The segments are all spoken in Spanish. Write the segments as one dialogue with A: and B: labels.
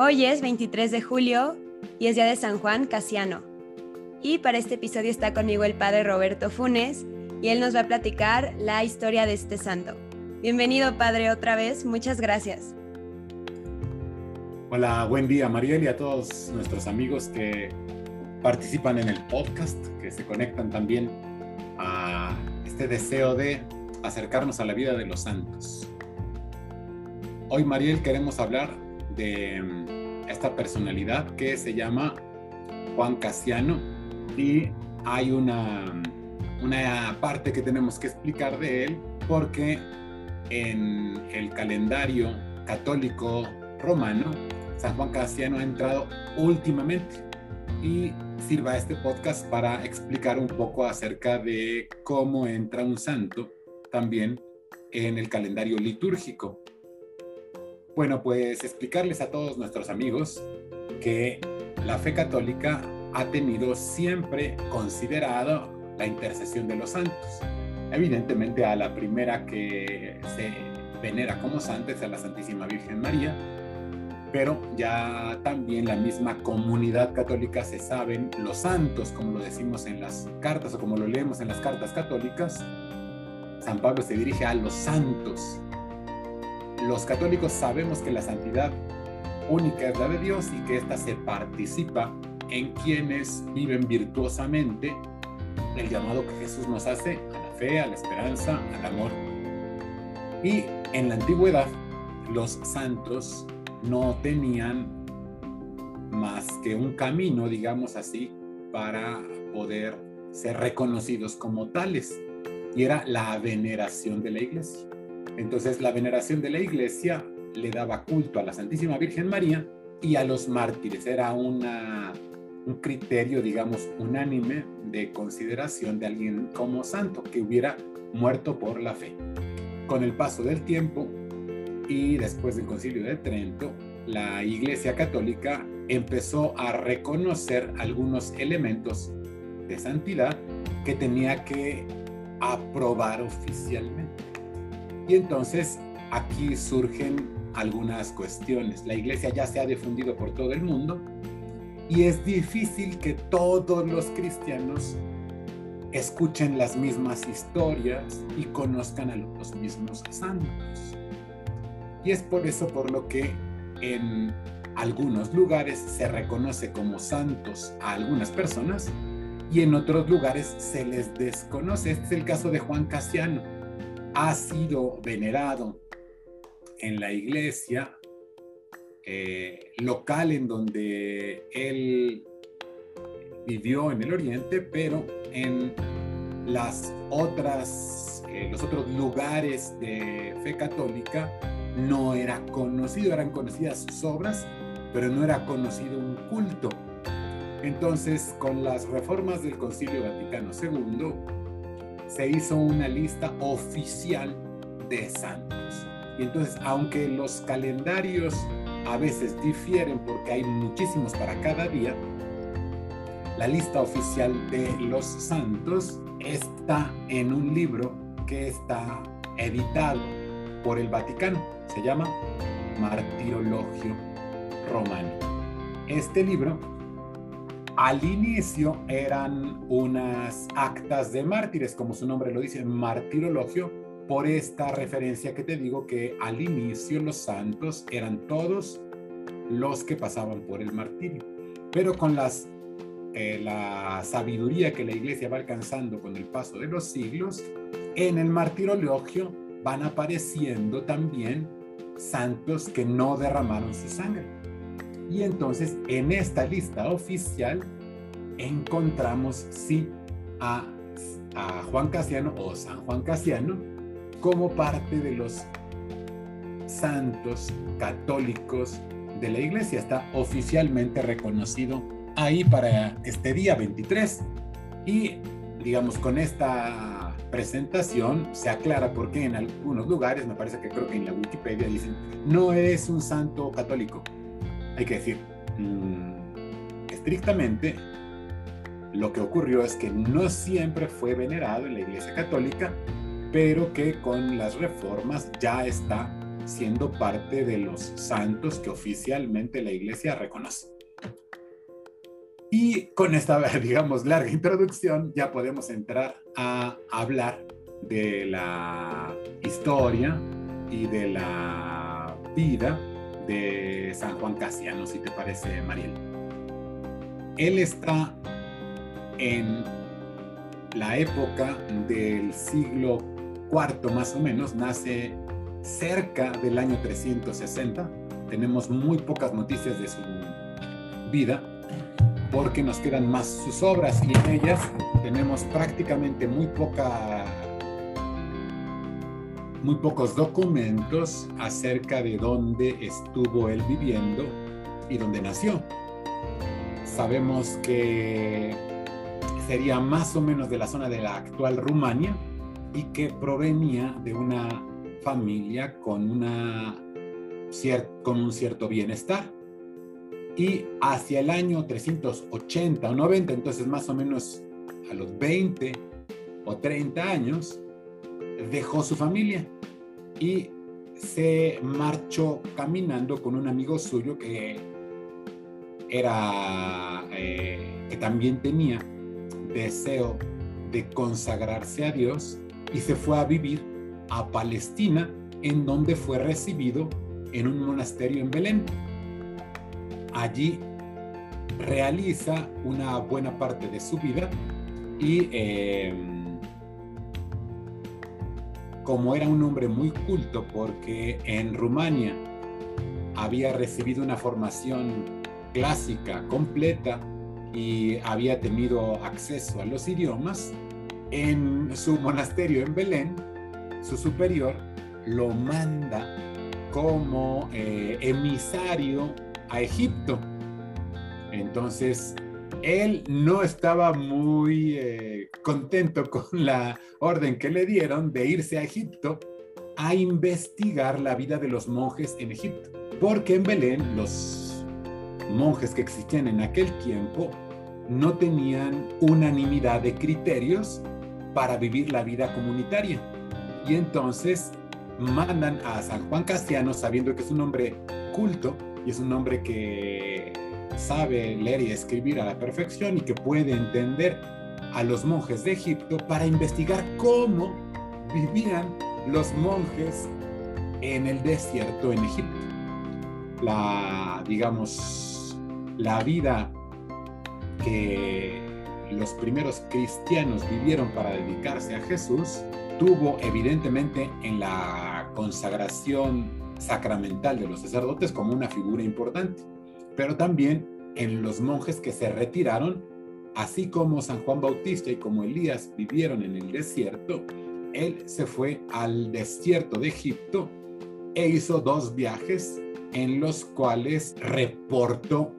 A: Hoy es 23 de julio y es día de San Juan Casiano. Y para este episodio está conmigo el padre Roberto Funes y él nos va a platicar la historia de este santo. Bienvenido padre otra vez, muchas gracias.
B: Hola, buen día Mariel y a todos nuestros amigos que participan en el podcast, que se conectan también a este deseo de acercarnos a la vida de los santos. Hoy Mariel queremos hablar de esta personalidad que se llama Juan Casiano y hay una, una parte que tenemos que explicar de él porque en el calendario católico romano San Juan Casiano ha entrado últimamente y sirva este podcast para explicar un poco acerca de cómo entra un santo también en el calendario litúrgico. Bueno, pues explicarles a todos nuestros amigos que la fe católica ha tenido siempre considerado la intercesión de los santos. Evidentemente a la primera que se venera como santa es a la Santísima Virgen María, pero ya también la misma comunidad católica se saben los santos, como lo decimos en las cartas o como lo leemos en las cartas católicas. San Pablo se dirige a los santos, los católicos sabemos que la santidad única es la de Dios y que ésta se participa en quienes viven virtuosamente el llamado que Jesús nos hace a la fe, a la esperanza, al amor. Y en la antigüedad los santos no tenían más que un camino, digamos así, para poder ser reconocidos como tales, y era la veneración de la iglesia. Entonces la veneración de la iglesia le daba culto a la Santísima Virgen María y a los mártires. Era un criterio, digamos, unánime de consideración de alguien como santo que hubiera muerto por la fe. Con el paso del tiempo y después del concilio de Trento, la Iglesia Católica empezó a reconocer algunos elementos de santidad que tenía que aprobar oficialmente. Y entonces aquí surgen algunas cuestiones. La iglesia ya se ha difundido por todo el mundo y es difícil que todos los cristianos escuchen las mismas historias y conozcan a los mismos santos. Y es por eso por lo que en algunos lugares se reconoce como santos a algunas personas y en otros lugares se les desconoce. Este es el caso de Juan Casiano ha sido venerado en la iglesia eh, local en donde él vivió en el oriente, pero en las otras, eh, los otros lugares de fe católica no era conocido, eran conocidas sus obras, pero no era conocido un culto. Entonces, con las reformas del Concilio Vaticano II, se hizo una lista oficial de santos. Y entonces, aunque los calendarios a veces difieren porque hay muchísimos para cada día, la lista oficial de los santos está en un libro que está editado por el Vaticano. Se llama Martirologio Romano. Este libro al inicio eran unas actas de mártires, como su nombre lo dice, martirologio, por esta referencia que te digo que al inicio los santos eran todos los que pasaban por el martirio. Pero con las, eh, la sabiduría que la iglesia va alcanzando con el paso de los siglos, en el martirologio van apareciendo también santos que no derramaron su sangre y entonces en esta lista oficial encontramos sí a, Juan Casiano o San Juan Casiano como parte de los santos católicos de la iglesia. Está oficialmente reconocido ahí para este día 23. Y digamos, con esta presentación se aclara por qué en algunos lugares, me parece que creo que en la Wikipedia dicen, no es un santo católico, hay que decir, mm, estrictamente, lo que ocurrió es que no siempre fue venerado en la Iglesia Católica, pero que con las reformas ya está siendo parte de los santos que oficialmente la iglesia reconoce. Y con esta, digamos, larga introducción ya podemos entrar a hablar de la historia y de la vida de San Juan Casiano, si te parece, Mariel. Él está en la época del siglo IV más o menos, nace cerca del año 360. Tenemos muy pocas noticias de su vida porque nos quedan más sus obras y en ellas tenemos prácticamente muy poca muy pocos documentos acerca de dónde estuvo él viviendo y dónde nació. Sabemos que sería más o menos de la zona de la actual Rumania y que provenía de una familia con, una, con un cierto bienestar. Y hacia el año 380 o 90, entonces más o menos a los 20 o 30 años, dejó su familia y se marchó caminando con un amigo suyo que era eh, que también tenía deseo de consagrarse a Dios y se fue a vivir a Palestina en donde fue recibido en un monasterio en Belén. Allí realiza una buena parte de su vida y em, como era un hombre muy culto porque en Rumania había recibido una formación clásica completa y había tenido acceso a los idiomas, en su monasterio en Belén, su superior lo manda como eh, emisario a Egipto. Entonces, él no estaba muy eh, contento con la orden que le dieron de irse a Egipto a investigar la vida de los monjes en Egipto, porque en Belén los monjes que existían en aquel tiempo no tenían unanimidad de criterios para vivir la vida comunitaria. Y entonces mandan a San Juan Castiano sabiendo que es un hombre culto y es un hombre que sabe leer y escribir a la perfección y que puede entender a los monjes de Egipto para investigar cómo vivían los monjes en el desierto en Egipto. La, digamos, la vida que los primeros cristianos vivieron para dedicarse a Jesús tuvo evidentemente en la consagración sacramental de los sacerdotes como una figura importante pero también en los monjes que se retiraron, así como San Juan Bautista y como Elías vivieron en el desierto, él se fue al desierto de Egipto e hizo dos viajes en los cuales reportó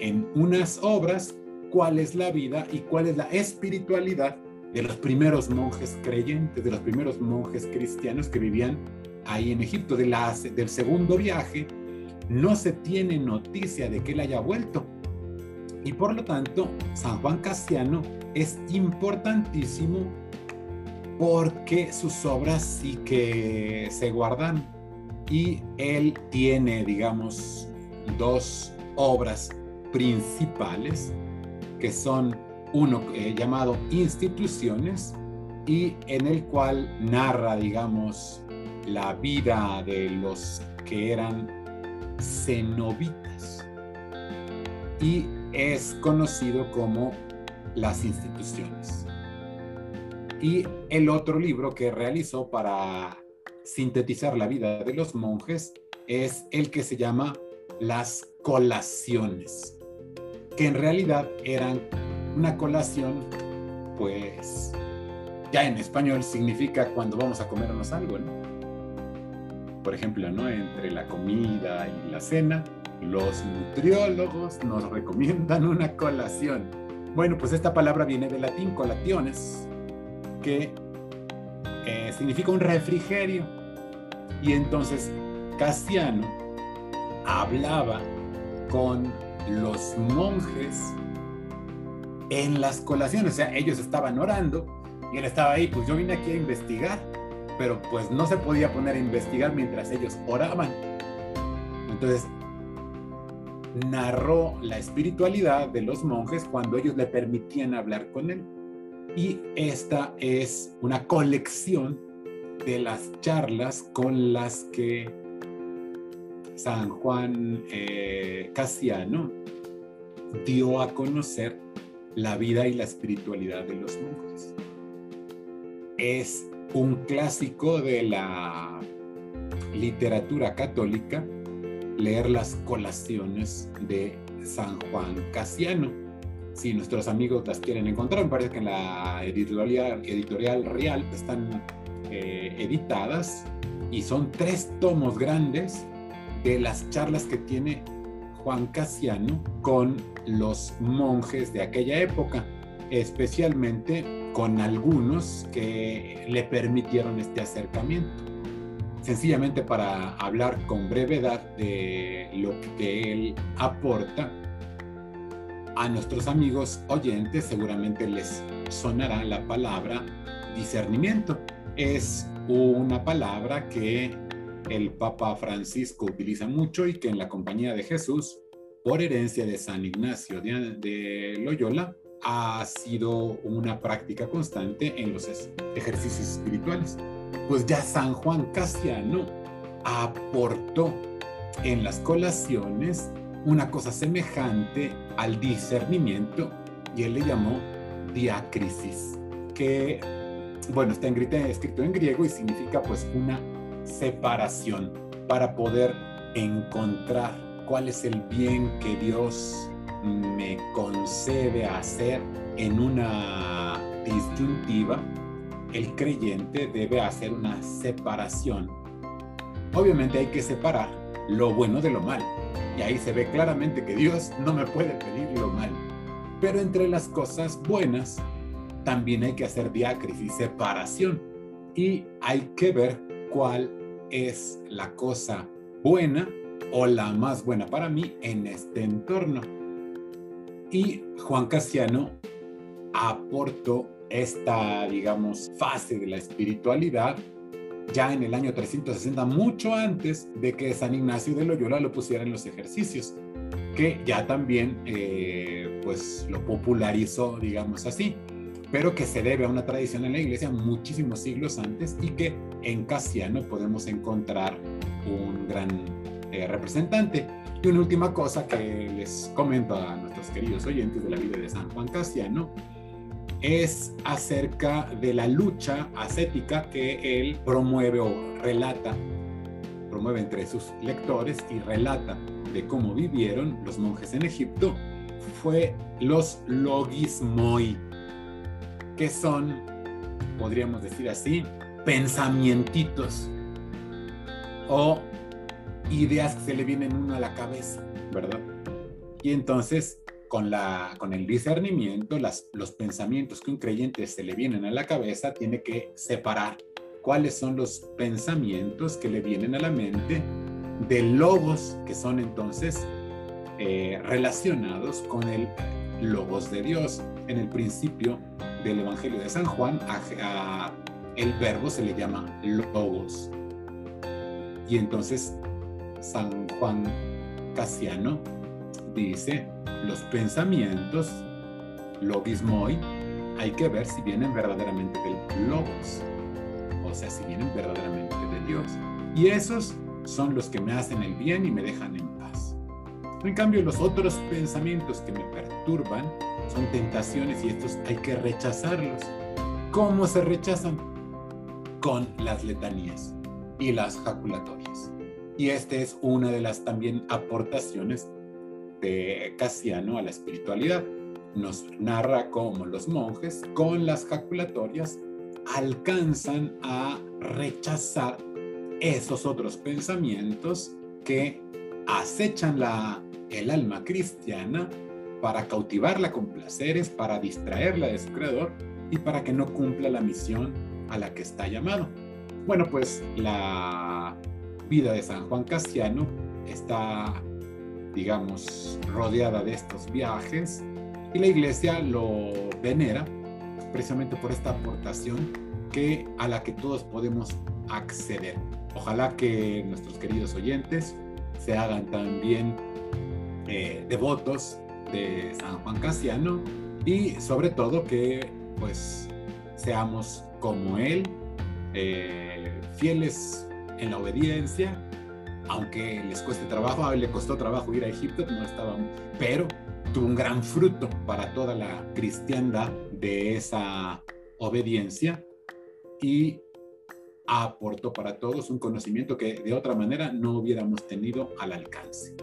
B: en unas obras cuál es la vida y cuál es la espiritualidad de los primeros monjes creyentes, de los primeros monjes cristianos que vivían ahí en Egipto. De del segundo viaje no se tiene noticia de que él haya vuelto. Y por lo tanto, San Juan Casiano es importantísimo porque sus obras sí que se guardan y él tiene, digamos, dos obras principales que son uno eh, llamado Instituciones y en el cual narra, digamos, la vida de los que eran cenobitas y es conocido como las instituciones. Y el otro libro que realizó para sintetizar la vida de los monjes es el que se llama Las colaciones, que en realidad eran una colación, pues ya en español significa cuando vamos a comernos algo, ¿no? Por ejemplo, ¿no? entre la comida y la cena, los nutriólogos nos recomiendan una colación. Bueno, pues esta palabra viene del latín colationes, que eh, significa un refrigerio. Y entonces Casiano hablaba con los monjes en las colaciones, o sea, ellos estaban orando y él estaba ahí, pues yo vine aquí a investigar pero pues no se podía poner a investigar mientras ellos oraban. Entonces, narró la espiritualidad de los monjes cuando ellos le permitían hablar con él. Y esta es una colección de las charlas con las que San Juan eh, Casiano dio a conocer la vida y la espiritualidad de los monjes. Es un clásico de la literatura católica leer las colaciones de San Juan Casiano. Si nuestros amigos las quieren encontrar, me parece que en la editorial, editorial Real están eh, editadas y son tres tomos grandes de las charlas que tiene Juan Casiano con los monjes de aquella época, especialmente con algunos que le permitieron este acercamiento sencillamente para hablar con brevedad de lo que él aporta a nuestros amigos oyentes, seguramente les sonará la palabra discernimiento. Es una palabra que el Papa Francisco utiliza mucho y que en la compañía de Jesús, por herencia de San Ignacio de, Loyola, ha sido una práctica constante en los ejercicios espirituales. Pues ya San Juan Casiano aportó en las colaciones una cosa semejante al discernimiento y él le llamó diácrisis, que, bueno, está escrito en griego y significa pues una separación para poder encontrar cuál es el bien que Dios concede hacer en una disyuntiva el creyente debe hacer una separación. Obviamente hay que separar lo bueno de lo mal. Y ahí se ve claramente que Dios no me puede pedir lo mal. Pero entre las cosas buenas también hay que hacer diácrisis, separación. Y hay que ver cuál es la cosa buena o la más buena para mí en este entorno. Y Juan Casiano aportó esta, digamos, fase de la espiritualidad ya en el año 360, mucho antes de que San Ignacio de Loyola lo pusiera en los ejercicios, que ya también eh, pues lo popularizó, digamos así, pero que se debe a una tradición en la iglesia muchísimos siglos antes y que en Casiano podemos encontrar un gran eh, representante. Y una última cosa que les comento a nuestros queridos oyentes de la vida de San Juan Casiano es acerca de la lucha ascética que él promueve o relata, promueve entre sus lectores y relata de cómo vivieron los monjes en Egipto, fue los logismoi, que son, podríamos decir así, pensamientitos o ideas que se le vienen uno a la cabeza, ¿verdad? Y entonces con, la, con el discernimiento, las, los pensamientos que un creyente se le vienen a la cabeza, tiene que separar cuáles son los pensamientos que le vienen a la mente de logos que son entonces eh, relacionados con el logos de Dios. En el principio del Evangelio de San Juan, el verbo se le llama logos. Y entonces San Juan Casiano dice, los pensamientos, logismoi, hay que ver si vienen verdaderamente del logos, o sea, si vienen verdaderamente de Dios. Y esos son los que me hacen el bien y me dejan en paz. En cambio, los otros pensamientos que me perturban son tentaciones y estos hay que rechazarlos. ¿Cómo se rechazan? Con las letanías y las jaculatorias. Y esta es una de las también aportaciones de Casiano a la espiritualidad. Nos narra cómo los monjes con las jaculatorias alcanzan a rechazar esos otros pensamientos que acechan la, el alma cristiana para cautivarla con placeres, para distraerla de su creador y para que no cumpla la misión a la que está llamado. Bueno, pues la vida de San Juan Casiano está digamos, rodeada de estos viajes y la iglesia lo venera precisamente por esta aportación que a la que todos podemos acceder. Ojalá que nuestros queridos oyentes se hagan también eh, devotos de San Juan Casiano y sobre todo que pues seamos como él, eh, fieles en la obediencia, aunque les cueste trabajo, a él le costó trabajo ir a Egipto, no estaba, pero tuvo un gran fruto para toda la cristiandad de esa obediencia y aportó para todos un conocimiento que de otra manera no hubiéramos tenido al alcance.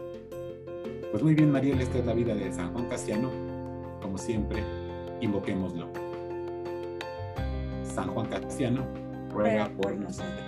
B: Pues muy bien, Mariel, esta es la vida de San Juan Casiano. Como siempre, invoquémoslo. San Juan Casiano, ruega por nosotros.